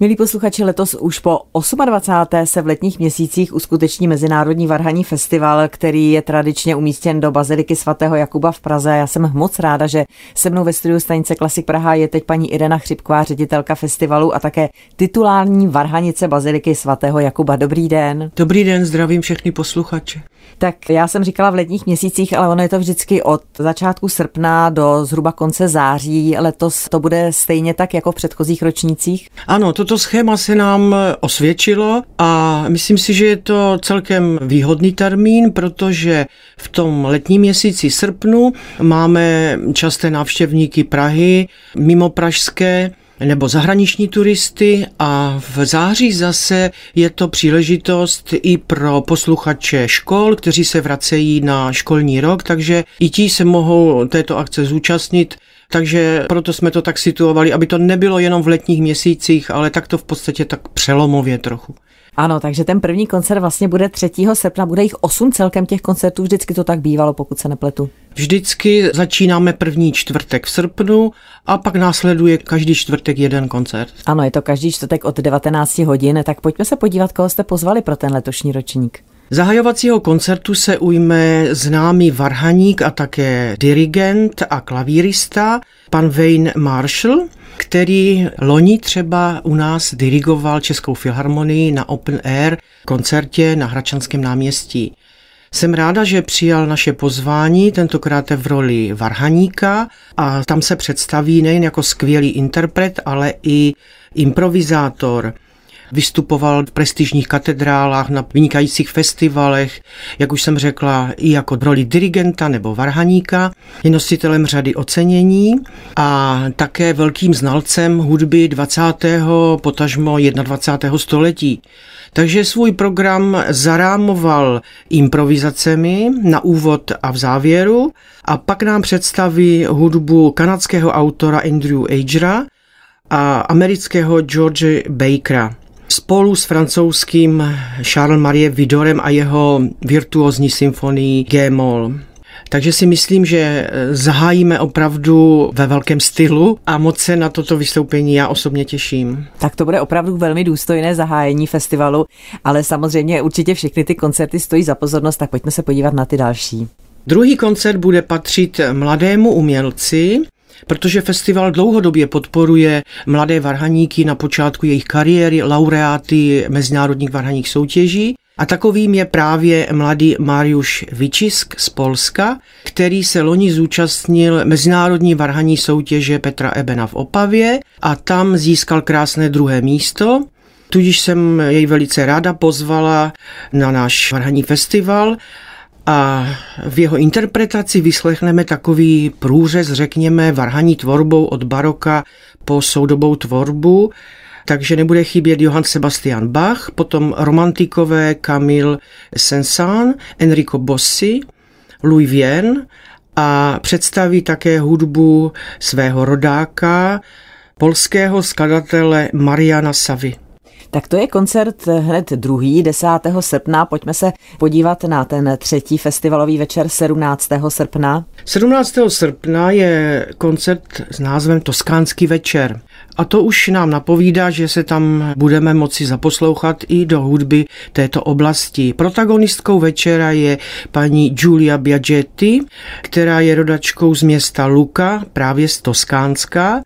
Milí posluchači, letos už po 28. se v letních měsících uskuteční Mezinárodní varhaní festival, který je tradičně umístěn do Baziliky svatého Jakuba v Praze. Já jsem moc ráda, že se mnou ve studiu stanice Klasik Praha je teď paní Irena Chřipková, ředitelka festivalu a také titulární varhanice Baziliky svatého Jakuba. Dobrý den. Dobrý den, zdravím všechny posluchače. Tak já jsem říkala v letních měsících, ale ono je to vždycky od začátku srpna do zhruba konce září. Letos to bude stejně tak jako v předchozích ročnících? Ano, toto schéma se nám osvědčilo a myslím si, že je to celkem výhodný termín, protože v tom letním měsíci srpnu máme časté návštěvníky Prahy, mimo pražské, nebo zahraniční turisty a v září zase je to příležitost i pro posluchače škol, kteří se vracejí na školní rok, takže i ti se mohou této akce zúčastnit takže proto jsme to tak situovali, aby to nebylo jenom v letních měsících, ale tak to v podstatě tak přelomově trochu. Ano, takže ten první koncert vlastně bude 3. srpna, bude jich 8 celkem těch koncertů, vždycky to tak bývalo, pokud se nepletu. Vždycky začínáme první čtvrtek v srpnu a pak následuje každý čtvrtek jeden koncert. Ano, je to každý čtvrtek od 19 hodin, tak pojďme se podívat, koho jste pozvali pro ten letošní ročník. Zahajovacího koncertu se ujme známý varhaník a také dirigent a klavírista, pan Wayne Marshall, který loni třeba u nás dirigoval Českou filharmonii na Open Air koncertě na Hračanském náměstí. Jsem ráda, že přijal naše pozvání, tentokrát v roli varhaníka a tam se představí nejen jako skvělý interpret, ale i improvizátor. Vystupoval v prestižních katedrálách, na vynikajících festivalech, jak už jsem řekla, i jako roli dirigenta nebo varhaníka. Je nositelem řady ocenění a také velkým znalcem hudby 20. potažmo 21. století. Takže svůj program zarámoval improvizacemi na úvod a v závěru a pak nám představí hudbu kanadského autora Andrew Agera a amerického George Bakera spolu s francouzským Charles Marie Vidorem a jeho virtuózní symfonii G-moll. Takže si myslím, že zahájíme opravdu ve velkém stylu a moc se na toto vystoupení já osobně těším. Tak to bude opravdu velmi důstojné zahájení festivalu, ale samozřejmě určitě všechny ty koncerty stojí za pozornost, tak pojďme se podívat na ty další. Druhý koncert bude patřit mladému umělci, protože festival dlouhodobě podporuje mladé varhaníky na počátku jejich kariéry, laureáty mezinárodních varhaních soutěží. A takovým je právě mladý Mariusz Vyčisk z Polska, který se loni zúčastnil mezinárodní varhaní soutěže Petra Ebena v Opavě a tam získal krásné druhé místo. Tudíž jsem jej velice ráda pozvala na náš varhaní festival a v jeho interpretaci vyslechneme takový průřez, řekněme, varhaní tvorbou od baroka po soudobou tvorbu, takže nebude chybět Johann Sebastian Bach, potom romantikové Camille Saint-Saëns, Enrico Bossi, Louis Vienne a představí také hudbu svého rodáka, polského skladatele Mariana Savy. Tak to je koncert hned druhý, 10. srpna. Pojďme se podívat na ten třetí festivalový večer 17. srpna. 17. srpna je koncert s názvem Toskánský večer. A to už nám napovídá, že se tam budeme moci zaposlouchat i do hudby této oblasti. Protagonistkou večera je paní Giulia Biagetti, která je rodačkou z města Luka, právě z Toskánska.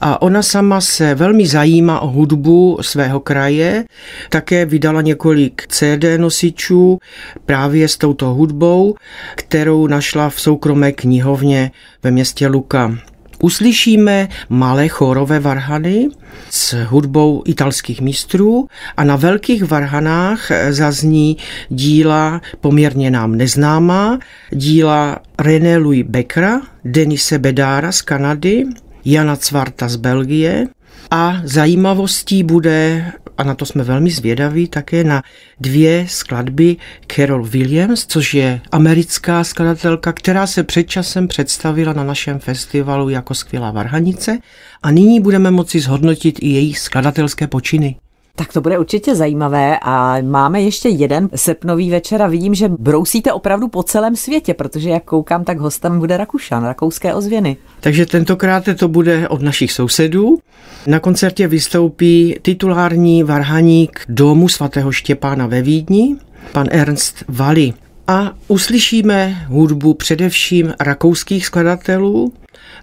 A ona sama se velmi zajímá o hudbu svého kraje. Také vydala několik CD nosičů právě s touto hudbou, kterou našla v soukromé knihovně ve městě Luka. Uslyšíme malé chórové varhany s hudbou italských mistrů a na velkých varhanách zazní díla poměrně nám neznámá, díla René Louis Beckera, Denise Bedára z Kanady, Jana Cvarta z Belgie. A zajímavostí bude a na to jsme velmi zvědaví, také na dvě skladby Carol Williams, což je americká skladatelka, která se před časem představila na našem festivalu jako skvělá varhanice a nyní budeme moci zhodnotit i její skladatelské počiny. Tak to bude určitě zajímavé a máme ještě jeden srpnový večer a vidím, že brousíte opravdu po celém světě, protože jak koukám, tak hostem bude Rakušan, rakouské ozvěny. Takže tentokrát to bude od našich sousedů. Na koncertě vystoupí titulární varhaník domu svatého Štěpána ve Vídni, pan Ernst Vali. A uslyšíme hudbu především rakouských skladatelů,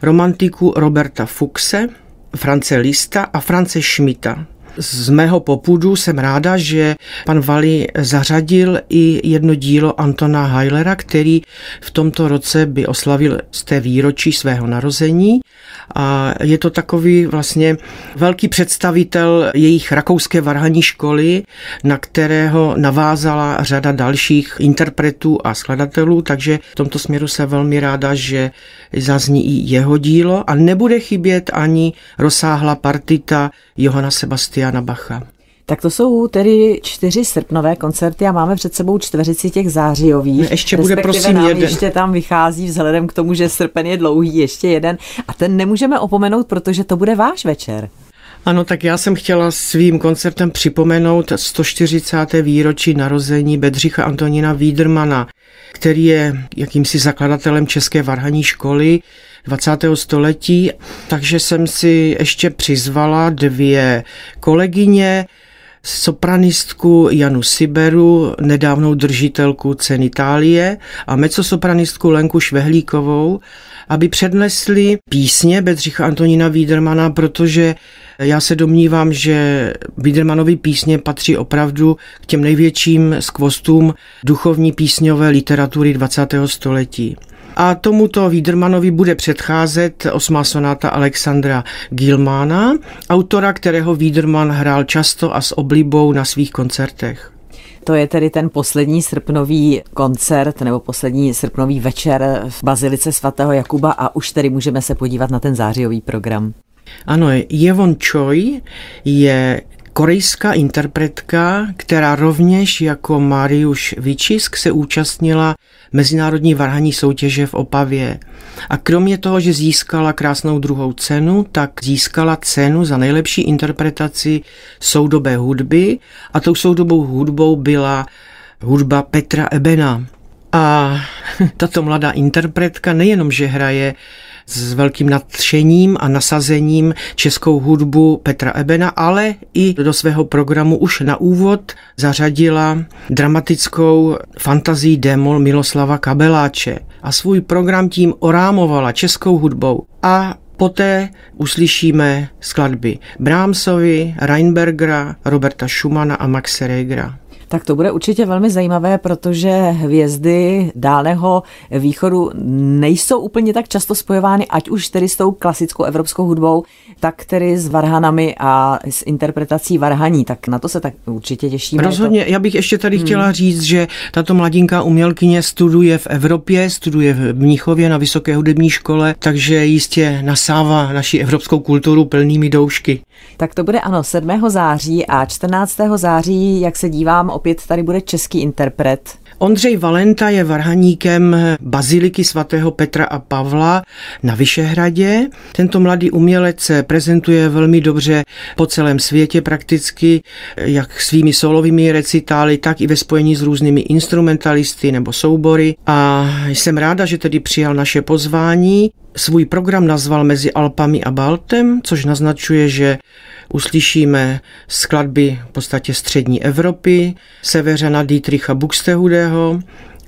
romantiku Roberta Fuchse, France Lista a France Schmidta. Z mého popudu jsem ráda, že pan Vali zařadil i jedno dílo Antona Heilera, který v tomto roce by oslavil z té výročí svého narození. A je to takový vlastně velký představitel jejich rakouské varhaní školy, na kterého navázala řada dalších interpretů a skladatelů, takže v tomto směru se velmi ráda, že zazní i jeho dílo. A nebude chybět ani rozsáhla partita Johana Sebastiana Bacha. Tak to jsou tedy čtyři srpnové koncerty a máme před sebou čtveřici těch zářijových. Ještě bude prosím nám jeden. Ještě tam vychází vzhledem k tomu, že srpen je dlouhý, ještě jeden. A ten nemůžeme opomenout, protože to bude váš večer. Ano, tak já jsem chtěla svým koncertem připomenout 140. výročí narození Bedřicha Antonína Wiedermana, který je jakýmsi zakladatelem České varhaní školy 20. století, takže jsem si ještě přizvala dvě kolegyně, sopranistku Janu Siberu, nedávnou držitelku cen Itálie a mezzosopranistku Lenku Švehlíkovou, aby přednesli písně Bedřicha Antonína Wiedermana, protože já se domnívám, že Wiedermanovy písně patří opravdu k těm největším skvostům duchovní písňové literatury 20. století. A tomuto Wiedermanovi bude předcházet osmá sonáta Alexandra Gilmana, autora, kterého Wiederman hrál často a s oblibou na svých koncertech. To je tedy ten poslední srpnový koncert nebo poslední srpnový večer v Bazilice svatého Jakuba a už tedy můžeme se podívat na ten zářijový program. Ano, Jevon Choi je korejská interpretka, která rovněž jako Mariuš Vyčisk se účastnila mezinárodní varhaní soutěže v Opavě. A kromě toho, že získala krásnou druhou cenu, tak získala cenu za nejlepší interpretaci soudobé hudby a tou soudobou hudbou byla hudba Petra Ebena. A tato mladá interpretka nejenom, že hraje s velkým nadšením a nasazením českou hudbu Petra Ebena, ale i do svého programu už na úvod zařadila dramatickou fantazii démol Miloslava Kabeláče a svůj program tím orámovala českou hudbou a Poté uslyšíme skladby Brahmsovi, Reinbergera, Roberta Schumana a Maxe Regera. Tak to bude určitě velmi zajímavé, protože hvězdy dálného východu nejsou úplně tak často spojovány, ať už tedy s tou klasickou evropskou hudbou, tak tedy s varhanami a s interpretací varhaní. Tak na to se tak určitě těšíme. Rozhodně, já bych ještě tady hmm. chtěla říct, že tato mladinka umělkyně studuje v Evropě, studuje v Mnichově na Vysoké hudební škole, takže jistě nasává naši evropskou kulturu plnými doušky. Tak to bude ano 7. září a 14. září, jak se dívám, opět tady bude český interpret. Ondřej Valenta je varhaníkem Baziliky svatého Petra a Pavla na Vyšehradě. Tento mladý umělec se prezentuje velmi dobře po celém světě prakticky, jak svými solovými recitály, tak i ve spojení s různými instrumentalisty nebo soubory. A jsem ráda, že tedy přijal naše pozvání. Svůj program nazval Mezi Alpami a Baltem, což naznačuje, že uslyšíme skladby v podstatě střední Evropy, severana Dietricha Buxtehudého,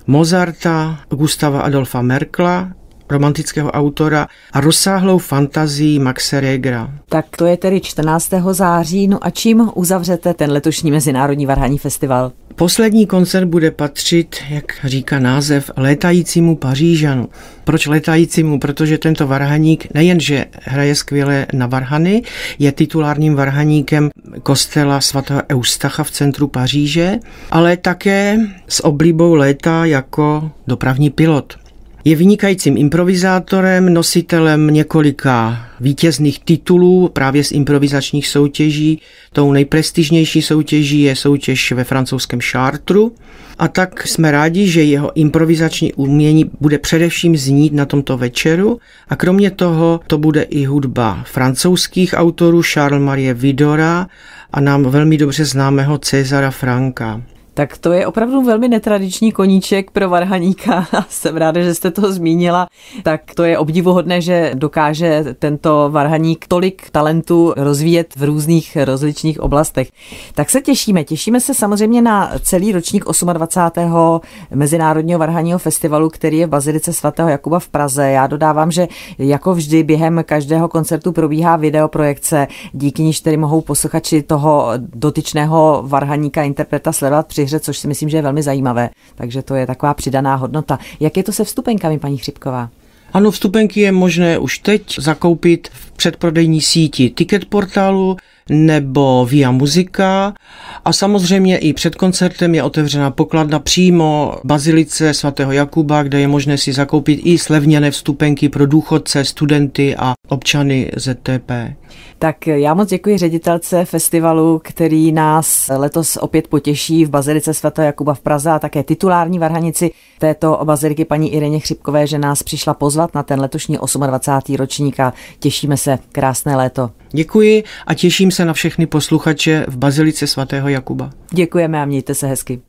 Mozarta, Gustava Adolfa Merkla, romantického autora a rozsáhlou fantazii Maxe Regera. Tak to je tedy 14. září, no a čím uzavřete ten letošní Mezinárodní varhaní festival? Poslední koncert bude patřit, jak říká název, létajícímu Pařížanu. Proč létajícímu? Protože tento varhaník nejenže hraje skvěle na varhany, je titulárním varhaníkem kostela svatého Eustacha v centru Paříže, ale také s oblíbou léta jako dopravní pilot. Je vynikajícím improvizátorem, nositelem několika vítězných titulů právě z improvizačních soutěží. Tou nejprestižnější soutěží je soutěž ve francouzském Chartru. A tak jsme rádi, že jeho improvizační umění bude především znít na tomto večeru a kromě toho to bude i hudba francouzských autorů Charles Marie Vidora a nám velmi dobře známého Cezara Franka. Tak to je opravdu velmi netradiční koníček pro varhaníka. Jsem ráda, že jste to zmínila. Tak to je obdivuhodné, že dokáže tento varhaník tolik talentu rozvíjet v různých rozličných oblastech. Tak se těšíme. Těšíme se samozřejmě na celý ročník 28. Mezinárodního varhaního festivalu, který je v Bazilice svatého Jakuba v Praze. Já dodávám, že jako vždy během každého koncertu probíhá videoprojekce, díky níž tedy mohou posluchači toho dotyčného varhaníka interpreta sledovat při hře, což si myslím, že je velmi zajímavé. Takže to je taková přidaná hodnota. Jak je to se vstupenkami, paní Chřipková? Ano, vstupenky je možné už teď zakoupit v předprodejní síti Ticket portálu nebo Via Muzika a samozřejmě i před koncertem je otevřena pokladna přímo Bazilice svatého Jakuba, kde je možné si zakoupit i slevněné vstupenky pro důchodce, studenty a občany ZTP. Tak já moc děkuji ředitelce festivalu, který nás letos opět potěší v Bazilice svatého Jakuba v Praze a také titulární varhanici této baziliky paní Ireně Chřipkové, že nás přišla pozvat na ten letošní 28. ročník a těšíme se. Krásné léto. Děkuji a těším se na všechny posluchače v Bazilice svatého Jakuba. Děkujeme a mějte se hezky.